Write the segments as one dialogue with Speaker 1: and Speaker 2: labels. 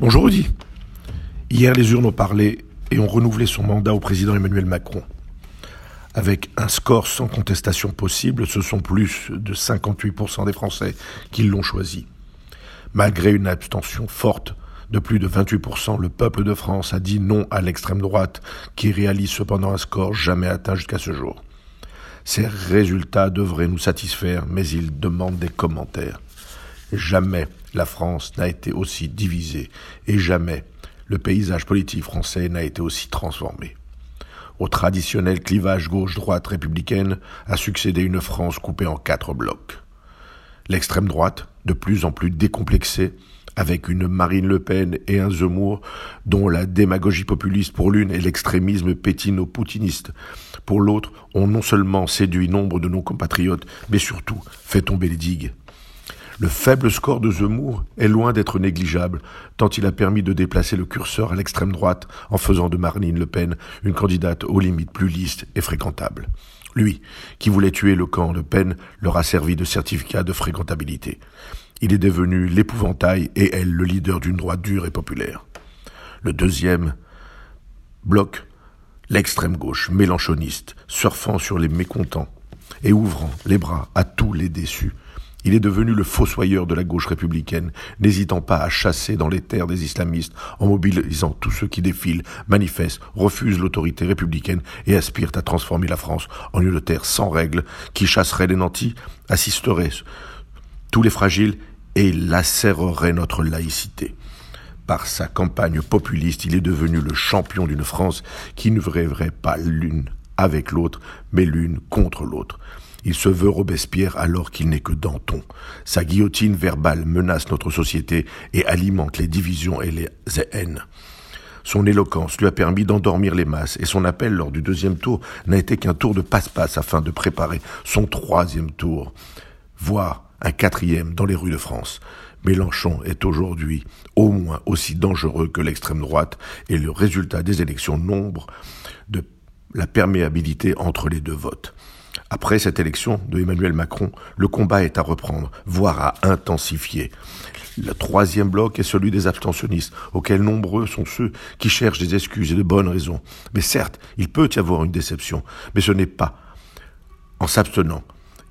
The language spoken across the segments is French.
Speaker 1: Bonjour Rudy. Hier, les urnes ont parlé et ont renouvelé son mandat au président Emmanuel Macron. Avec un score sans contestation possible, ce sont plus de 58% des Français qui l'ont choisi. Malgré une abstention forte de plus de 28%, le peuple de France a dit non à l'extrême droite, qui réalise cependant un score jamais atteint jusqu'à ce jour. Ces résultats devraient nous satisfaire, mais ils demandent des commentaires. Jamais la France n'a été aussi divisée et jamais le paysage politique français n'a été aussi transformé. Au traditionnel clivage gauche-droite républicaine a succédé une France coupée en quatre blocs. L'extrême droite, de plus en plus décomplexée, avec une Marine Le Pen et un Zemmour dont la démagogie populiste pour l'une et l'extrémisme pétino-poutiniste pour l'autre ont non seulement séduit nombre de nos compatriotes, mais surtout fait tomber les digues. Le faible score de Zemmour est loin d'être négligeable, tant il a permis de déplacer le curseur à l'extrême droite en faisant de Marine Le Pen une candidate aux limites plus lisse et fréquentable. Lui, qui voulait tuer le camp Le Pen, leur a servi de certificat de fréquentabilité. Il est devenu l'épouvantail et elle le leader d'une droite dure et populaire. Le deuxième bloc, l'extrême gauche mélanchoniste, surfant sur les mécontents et ouvrant les bras à tous les déçus, il est devenu le fossoyeur de la gauche républicaine, n'hésitant pas à chasser dans les terres des islamistes en mobilisant tous ceux qui défilent, manifestent, refusent l'autorité républicaine et aspirent à transformer la France en une terre sans règles qui chasserait les nantis, assisterait tous les fragiles et lacérerait notre laïcité. Par sa campagne populiste, il est devenu le champion d'une France qui ne rêverait pas l'une avec l'autre, mais l'une contre l'autre. Il se veut Robespierre alors qu'il n'est que Danton. Sa guillotine verbale menace notre société et alimente les divisions et les haines. Son éloquence lui a permis d'endormir les masses et son appel lors du deuxième tour n'a été qu'un tour de passe-passe afin de préparer son troisième tour, voire un quatrième dans les rues de France. Mélenchon est aujourd'hui au moins aussi dangereux que l'extrême droite et le résultat des élections nombre de la perméabilité entre les deux votes. Après cette élection de Emmanuel Macron, le combat est à reprendre, voire à intensifier. Le troisième bloc est celui des abstentionnistes, auxquels nombreux sont ceux qui cherchent des excuses et de bonnes raisons. Mais certes, il peut y avoir une déception, mais ce n'est pas en s'abstenant,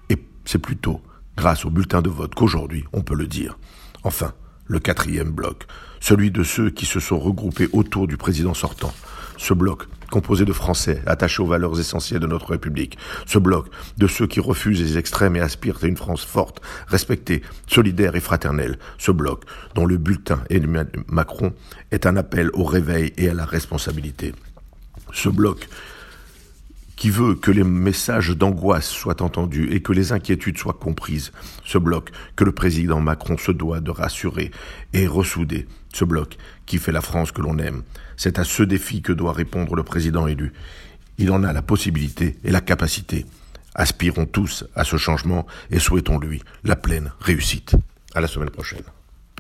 Speaker 1: et c'est plutôt grâce au bulletin de vote qu'aujourd'hui on peut le dire. Enfin, le quatrième bloc, celui de ceux qui se sont regroupés autour du président sortant. Ce bloc composé de Français attachés aux valeurs essentielles de notre République. Ce bloc de ceux qui refusent les extrêmes et aspirent à une France forte, respectée, solidaire et fraternelle. Ce bloc dont le bulletin Macron est un appel au réveil et à la responsabilité. Ce bloc qui veut que les messages d'angoisse soient entendus et que les inquiétudes soient comprises. Ce bloc que le président Macron se doit de rassurer et ressouder. Ce bloc qui fait la France que l'on aime. C'est à ce défi que doit répondre le président élu. Il en a la possibilité et la capacité. Aspirons tous à ce changement et souhaitons-lui la pleine réussite. À la semaine prochaine.